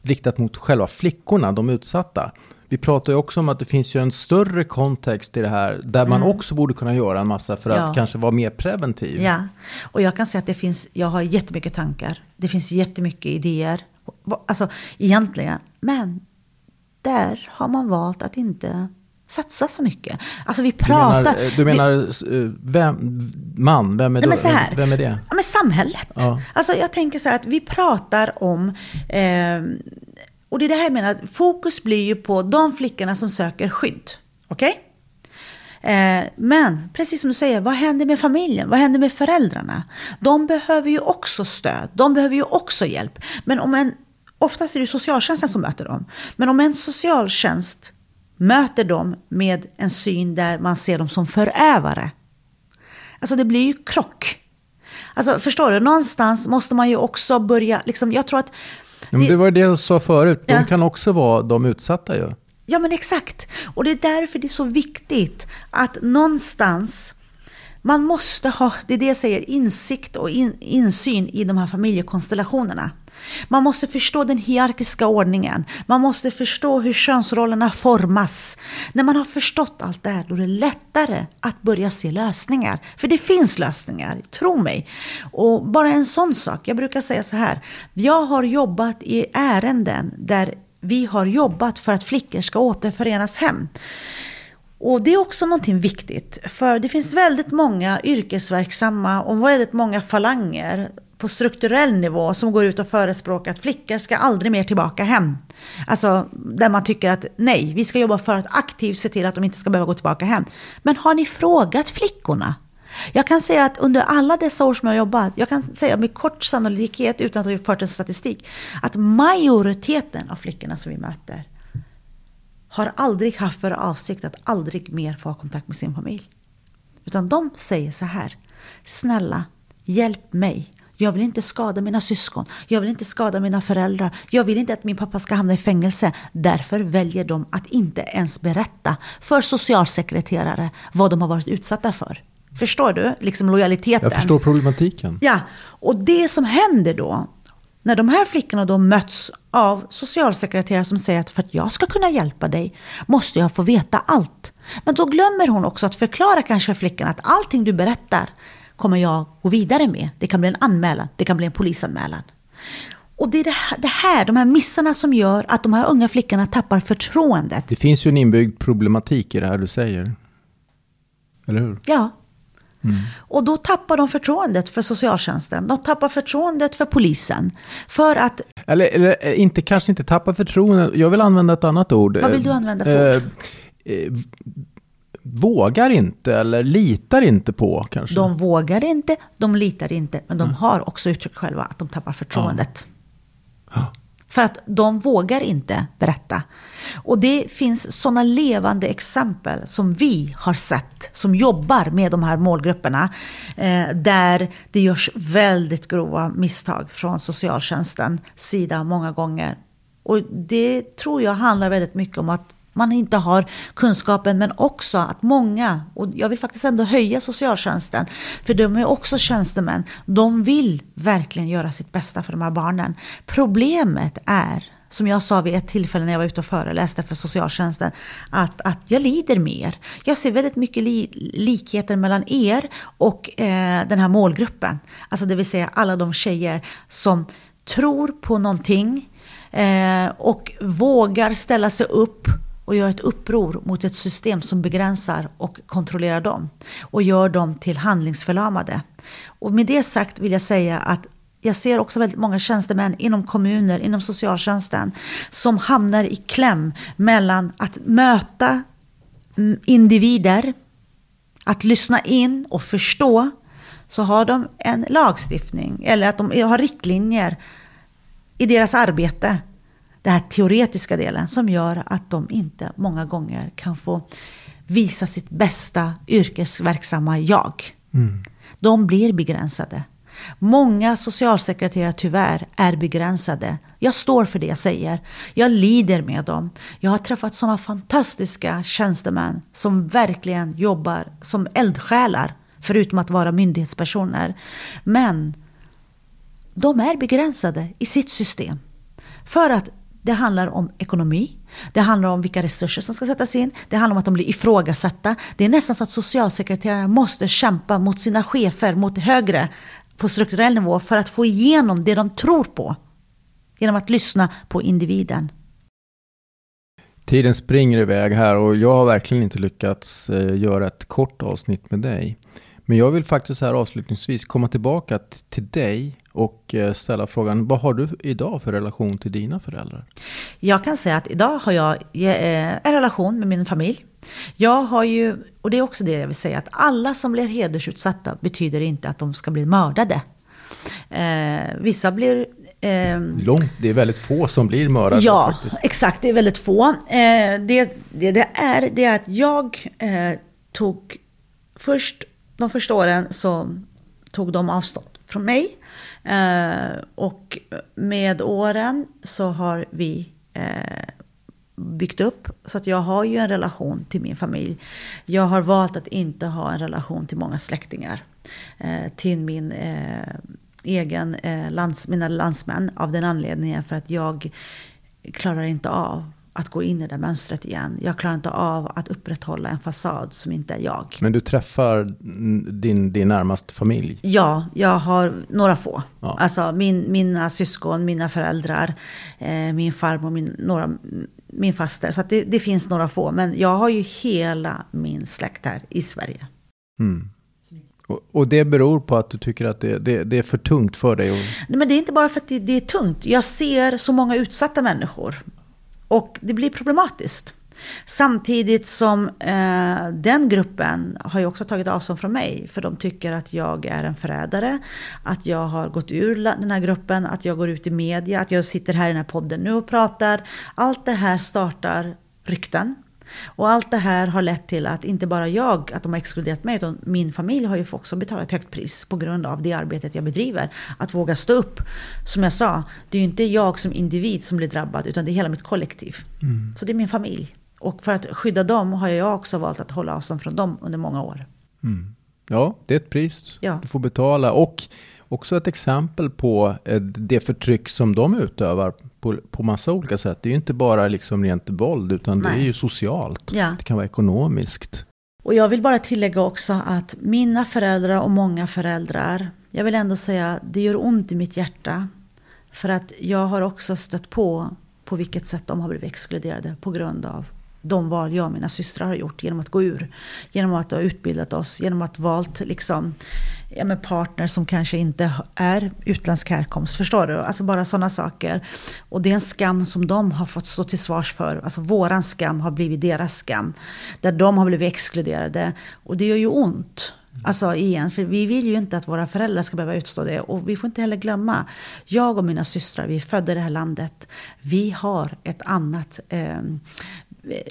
riktat mot själva flickorna, de utsatta. Vi pratar ju också om att det finns ju en större kontext i det här där man mm. också borde kunna göra en massa för att kanske vara mer preventiv. Ja, och jag kan säga att det finns, jag har jättemycket tankar. Det finns jättemycket idéer. Alltså egentligen. Men där har man valt att inte satsa så mycket. Alltså vi pratar... Du menar, du menar eh, vem, man, vem är, nej, då, här, vem är det? Ja, men samhället. Ja. Alltså jag tänker så här att vi pratar om... Eh, och det är det här jag menar, fokus blir ju på de flickorna som söker skydd. Okej? Okay? Eh, men precis som du säger, vad händer med familjen? Vad händer med föräldrarna? De behöver ju också stöd. De behöver ju också hjälp. Men om en, oftast är det socialtjänsten som möter dem. Men om en socialtjänst möter dem med en syn där man ser dem som förövare. Alltså det blir ju krock. Alltså förstår du, någonstans måste man ju också börja, liksom, jag tror att... Det, men det var det jag sa förut, de ja. kan också vara de utsatta ju. Ja men exakt. Och det är därför det är så viktigt att någonstans man måste ha, det är det jag säger, insikt och in, insyn i de här familjekonstellationerna. Man måste förstå den hierarkiska ordningen. Man måste förstå hur könsrollerna formas. När man har förstått allt det här, då är det lättare att börja se lösningar. För det finns lösningar, tro mig. Och bara en sån sak, jag brukar säga så här. Jag har jobbat i ärenden där vi har jobbat för att flickor ska återförenas hem. Och det är också någonting viktigt, för det finns väldigt många yrkesverksamma och väldigt många falanger på strukturell nivå som går ut och förespråkar att flickor ska aldrig mer tillbaka hem. Alltså där man tycker att nej, vi ska jobba för att aktivt se till att de inte ska behöva gå tillbaka hem. Men har ni frågat flickorna? Jag kan säga att under alla dessa år som jag har jobbat, jag kan säga med kort sannolikhet utan att ha fört en statistik, att majoriteten av flickorna som vi möter har aldrig haft för avsikt att aldrig mer få ha kontakt med sin familj. Utan de säger så här, snälla hjälp mig jag vill inte skada mina syskon. Jag vill inte skada mina föräldrar. Jag vill inte att min pappa ska hamna i fängelse. Därför väljer de att inte ens berätta för socialsekreterare vad de har varit utsatta för. Förstår du? Liksom lojaliteten. Jag förstår problematiken. Ja, och det som händer då, när de här flickorna då möts av socialsekreterare som säger att för att jag ska kunna hjälpa dig måste jag få veta allt. Men då glömmer hon också att förklara kanske för flickan att allting du berättar kommer jag gå vidare med. Det kan bli en anmälan, det kan bli en polisanmälan. Och det är det här, det här, de här missarna som gör att de här unga flickorna tappar förtroendet. Det finns ju en inbyggd problematik i det här du säger. Eller hur? Ja. Mm. Och då tappar de förtroendet för socialtjänsten. De tappar förtroendet för polisen. För att... Eller, eller eh, inte, kanske inte tappa förtroendet. Jag vill använda ett annat ord. Vad vill du använda för ord? Eh, eh, vågar inte eller litar inte på kanske? De vågar inte, de litar inte. Men de har också uttryckt själva att de tappar förtroendet. Ja. För att de vågar inte berätta. Och det finns sådana levande exempel som vi har sett, som jobbar med de här målgrupperna, eh, där det görs väldigt grova misstag från socialtjänstens sida många gånger. Och det tror jag handlar väldigt mycket om att man inte har kunskapen, men också att många, och jag vill faktiskt ändå höja socialtjänsten, för de är också tjänstemän, de vill verkligen göra sitt bästa för de här barnen. Problemet är, som jag sa vid ett tillfälle när jag var ute och föreläste för socialtjänsten, att, att jag lider mer. Jag ser väldigt mycket li, likheter mellan er och eh, den här målgruppen. Alltså det vill säga alla de tjejer som tror på någonting eh, och vågar ställa sig upp och gör ett uppror mot ett system som begränsar och kontrollerar dem och gör dem till handlingsförlamade. Och med det sagt vill jag säga att jag ser också väldigt många tjänstemän inom kommuner, inom socialtjänsten som hamnar i kläm mellan att möta mm, individer, att lyssna in och förstå, så har de en lagstiftning eller att de har riktlinjer i deras arbete den här teoretiska delen som gör att de inte många gånger kan få visa sitt bästa yrkesverksamma jag. Mm. De blir begränsade. Många socialsekreterare tyvärr är begränsade. Jag står för det jag säger. Jag lider med dem. Jag har träffat sådana fantastiska tjänstemän som verkligen jobbar som eldsjälar, förutom att vara myndighetspersoner. Men de är begränsade i sitt system. För att det handlar om ekonomi. Det handlar om vilka resurser som ska sättas in. Det handlar om att de blir ifrågasatta. Det är nästan så att socialsekreterare måste kämpa mot sina chefer, mot högre på strukturell nivå för att få igenom det de tror på. Genom att lyssna på individen. Tiden springer iväg här och jag har verkligen inte lyckats eh, göra ett kort avsnitt med dig. Men jag vill faktiskt här avslutningsvis komma tillbaka till dig och eh, ställa frågan, vad har du idag för relation till dina föräldrar? Jag kan säga att idag har jag eh, en relation med min familj. Jag har ju, och det är också det jag vill säga, att alla som blir hedersutsatta betyder inte att de ska bli mördade. Eh, vissa blir... Eh, Långt, det är väldigt få som blir mördade. Ja, faktiskt. exakt, det är väldigt få. Eh, det, det, det, är, det är att jag eh, tog först, de första åren så tog de avstånd från mig. Eh, och med åren så har vi eh, byggt upp. Så att jag har ju en relation till min familj. Jag har valt att inte ha en relation till många släktingar. Eh, till min eh, egen eh, lands, mina landsmän av den anledningen för att jag klarar inte av att gå in i det mönstret igen. Jag klarar inte av att upprätthålla en fasad som inte är jag. Men du träffar din, din närmaste familj? Ja, jag har några få. Ja. Alltså min, mina syskon, mina föräldrar, eh, min farmor, min, några, min faster. Så det, det, finns några få. Men jag har ju hela min släkt här i Sverige. Mm. Och, och, det beror på att du tycker att det, det, det är för tungt för dig? Och... Nej, men det är inte bara för att det, det är tungt. Jag ser så många utsatta människor. Och det blir problematiskt. Samtidigt som eh, den gruppen har ju också tagit avstånd från mig. För de tycker att jag är en förrädare. Att jag har gått ur den här gruppen. Att jag går ut i media. Att jag sitter här i den här podden nu och pratar. Allt det här startar rykten. Och allt det här har lett till att inte bara jag, att de har exkluderat mig, utan min familj har ju också betalat ett högt pris på grund av det arbetet jag bedriver. Att våga stå upp. Som jag sa, det är ju inte jag som individ som blir drabbad, utan det är hela mitt kollektiv. Mm. Så det är min familj. Och för att skydda dem har jag också valt att hålla avstånd från dem under många år. Mm. Ja, det är ett pris ja. du får betala. Och också ett exempel på eh, det förtryck som de utövar på, på massa olika sätt. Det är ju inte bara liksom rent våld, utan Nej. det är ju socialt. Ja. Det kan vara ekonomiskt. Och jag vill bara tillägga också att mina föräldrar och många föräldrar, jag vill ändå säga, det gör ont i mitt hjärta. För att jag har också stött på på vilket sätt de har blivit exkluderade på grund av de val jag och mina systrar har gjort genom att gå ur. Genom att ha utbildat oss, genom att valt liksom, ja, med partner som kanske inte är utländsk härkomst. Förstår du? Alltså bara sådana saker. Och det är en skam som de har fått stå till svars för. Alltså våran skam har blivit deras skam. Där de har blivit exkluderade. Och det gör ju ont. Alltså igen, för vi vill ju inte att våra föräldrar ska behöva utstå det. Och vi får inte heller glömma, jag och mina systrar, vi är födda i det här landet. Vi har ett annat, eh,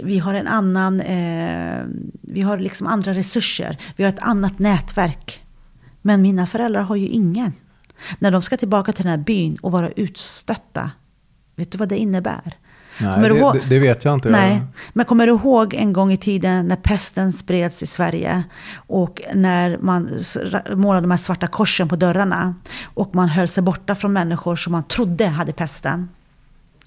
vi har en annan, eh, vi har liksom andra resurser. Vi har ett annat nätverk. Men mina föräldrar har ju ingen. När de ska tillbaka till den här byn och vara utstötta, vet du vad det innebär? Nej, det, ihåg, det, vet jag inte. Nej, men kommer du ihåg en gång i tiden när pesten spreds i Sverige? Och när man målade de här svarta korsen på dörrarna. Och man höll sig borta från människor som man trodde hade pesten.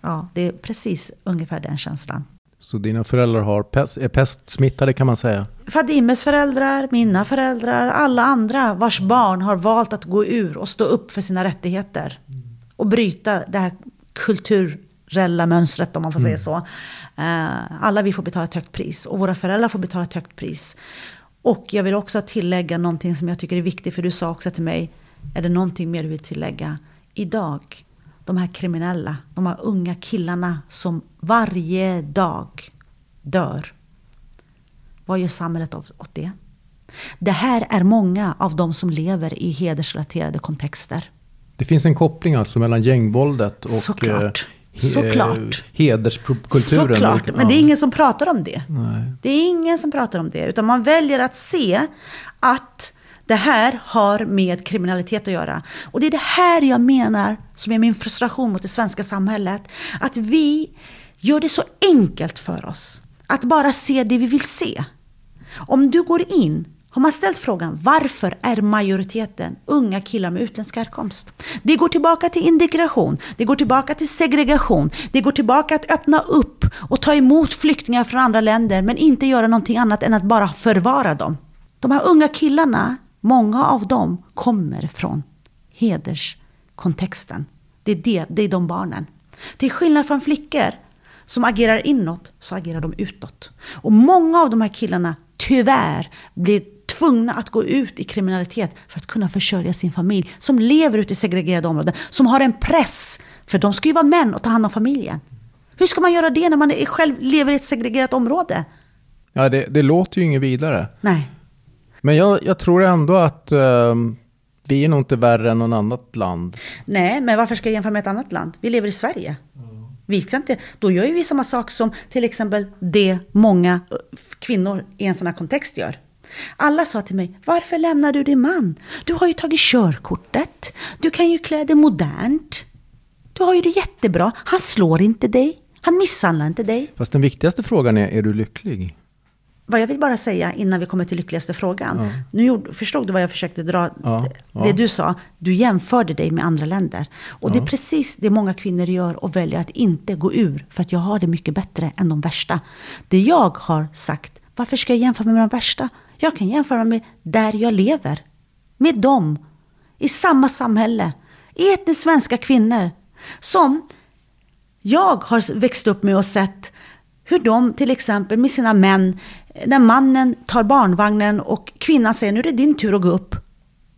Ja, det är precis ungefär den känslan. Så dina föräldrar har pest, är pestsmittade kan man säga? Fadimes föräldrar, mina föräldrar, alla andra vars barn har valt att gå ur och stå upp för sina rättigheter. Och bryta det här kultur strukturella mönstret om man får mm. säga så. Uh, alla vi får betala ett högt pris och våra föräldrar får betala ett högt pris. Och jag vill också tillägga någonting som jag tycker är viktigt, för du sa också till mig, är det någonting mer du vill tillägga? Idag, de här kriminella, de här unga killarna som varje dag dör. Vad gör samhället åt det? Det här är många av de som lever i hedersrelaterade kontexter. Det finns en koppling alltså mellan gängvåldet och Såklart. Såklart. hederskulturen. Såklart, men det är ingen som pratar om det. Nej. Det är ingen som pratar om det, utan man väljer att se att det här har med kriminalitet att göra. Och det är det här jag menar som är min frustration mot det svenska samhället. Att vi gör det så enkelt för oss att bara se det vi vill se. Om du går in har man ställt frågan varför är majoriteten unga killar med utländsk härkomst? Det går tillbaka till integration, det går tillbaka till segregation, det går tillbaka att öppna upp och ta emot flyktingar från andra länder men inte göra någonting annat än att bara förvara dem. De här unga killarna, många av dem kommer från hederskontexten. Det är, det, det är de barnen. Till skillnad från flickor som agerar inåt så agerar de utåt. Och många av de här killarna tyvärr blir tvungna att gå ut i kriminalitet för att kunna försörja sin familj. Som lever ute i segregerade områden. Som har en press. För de ska ju vara män och ta hand om familjen. Hur ska man göra det när man själv lever i ett segregerat område? Ja, det, det låter ju inget vidare. Nej. Men jag, jag tror ändå att uh, vi är nog inte värre än någon annat land. Nej, men varför ska jag jämföra med ett annat land? Vi lever i Sverige. Vi ska inte, då gör ju vi samma sak som till exempel det många kvinnor i en sån här kontext gör. Alla sa till mig, varför lämnar du din man? Du har ju tagit körkortet. Du kan ju klä dig modernt. Du har ju det jättebra. Han slår inte dig. Han misshandlar inte dig. Fast den viktigaste frågan är, är du lycklig? Vad jag vill bara säga innan vi kommer till lyckligaste frågan. Ja. Nu gjorde, förstod du vad jag försökte dra? Ja, ja. Det du sa, du jämförde dig med andra länder. Och det är precis det många kvinnor gör och väljer att inte gå ur. För att jag har det mycket bättre än de värsta. Det jag har sagt, varför ska jag jämföra mig med de värsta? Jag kan jämföra med där jag lever. Med dem. I samma samhälle. Etniskt svenska kvinnor. Som jag har växt upp med och sett hur de till exempel med sina män, eh, när mannen tar barnvagnen och kvinnan säger nu är det din tur att gå upp.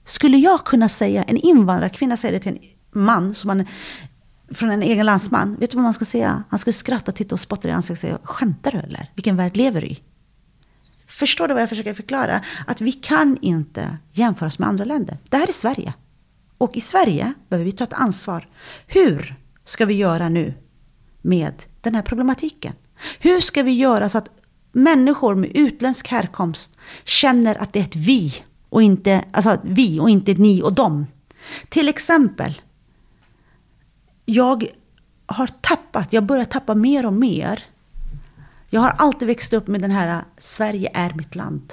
Skulle jag kunna säga, en invandrarkvinna säger det till en man som man, från en egen landsman. Vet du vad man ska säga? Han skulle skratta, titta och spotta i ansiktet och säga, skämtar du eller? Vilken värld lever du i? Förstår du vad jag försöker förklara? Att vi kan inte jämföra oss med andra länder. Det här är Sverige. Och i Sverige behöver vi ta ett ansvar. Hur ska vi göra nu med den här problematiken? Hur ska vi göra så att människor med utländsk härkomst känner att det är ett vi och inte, alltså vi och inte ett ni och dem? Till exempel, jag har tappat, jag börjar tappa mer och mer jag har alltid växt upp med den här Sverige är mitt land.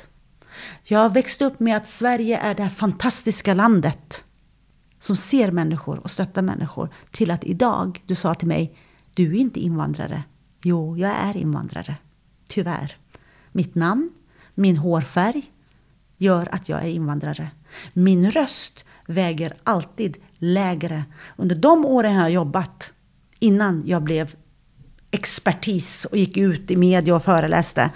Jag har växt upp med att Sverige är det här fantastiska landet som ser människor och stöttar människor. Till att idag, du sa till mig, du är inte invandrare. Jo, jag är invandrare. Tyvärr. Mitt namn, min hårfärg, gör att jag är invandrare. Min röst väger alltid lägre. Under de åren jag har jobbat, innan jag blev expertis och gick ut i media och föreläste.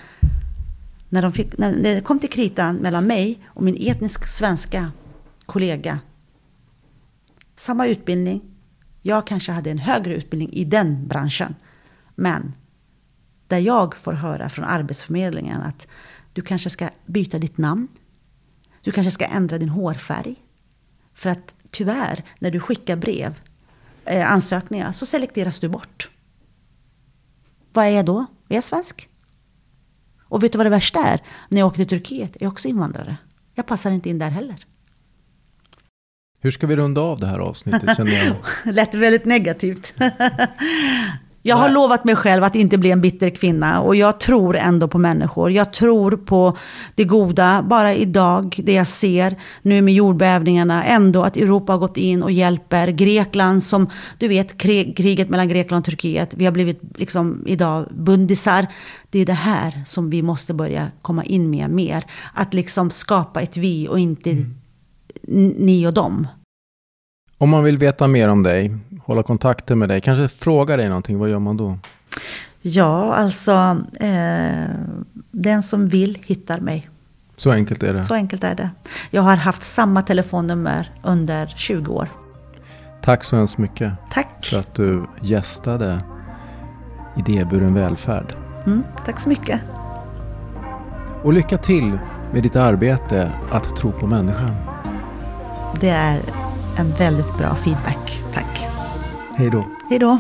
När, de fick, när det kom till kritan mellan mig och min etnisk svenska kollega. Samma utbildning. Jag kanske hade en högre utbildning i den branschen. Men där jag får höra från Arbetsförmedlingen att du kanske ska byta ditt namn. Du kanske ska ändra din hårfärg. För att tyvärr, när du skickar brev, eh, ansökningar, så selekteras du bort. Vad är jag då? Är jag svensk? Och vet du vad det värsta är? När jag åker till Turkiet är jag också invandrare. Jag passar inte in där heller. Hur ska vi runda av det här avsnittet? Känner jag? Lät väldigt negativt. Jag har lovat mig själv att inte bli en bitter kvinna och jag tror ändå på människor. Jag tror på det goda. Bara idag, det jag ser nu med jordbävningarna, ändå att Europa har gått in och hjälper. Grekland som, du vet, kriget mellan Grekland och Turkiet. Vi har blivit liksom idag bundisar. Det är det här som vi måste börja komma in med mer. Att liksom skapa ett vi och inte mm. ni och dem. Om man vill veta mer om dig, hålla kontakten med dig, kanske fråga dig någonting, vad gör man då? Ja, alltså eh, den som vill hittar mig. Så enkelt är det? Så enkelt är det. Jag har haft samma telefonnummer under 20 år. Tack så hemskt mycket. Tack. För att du gästade Idéburen välfärd. Mm, tack så mycket. Och lycka till med ditt arbete att tro på människan. Det är en väldigt bra feedback. Tack. Hej då. Hej då.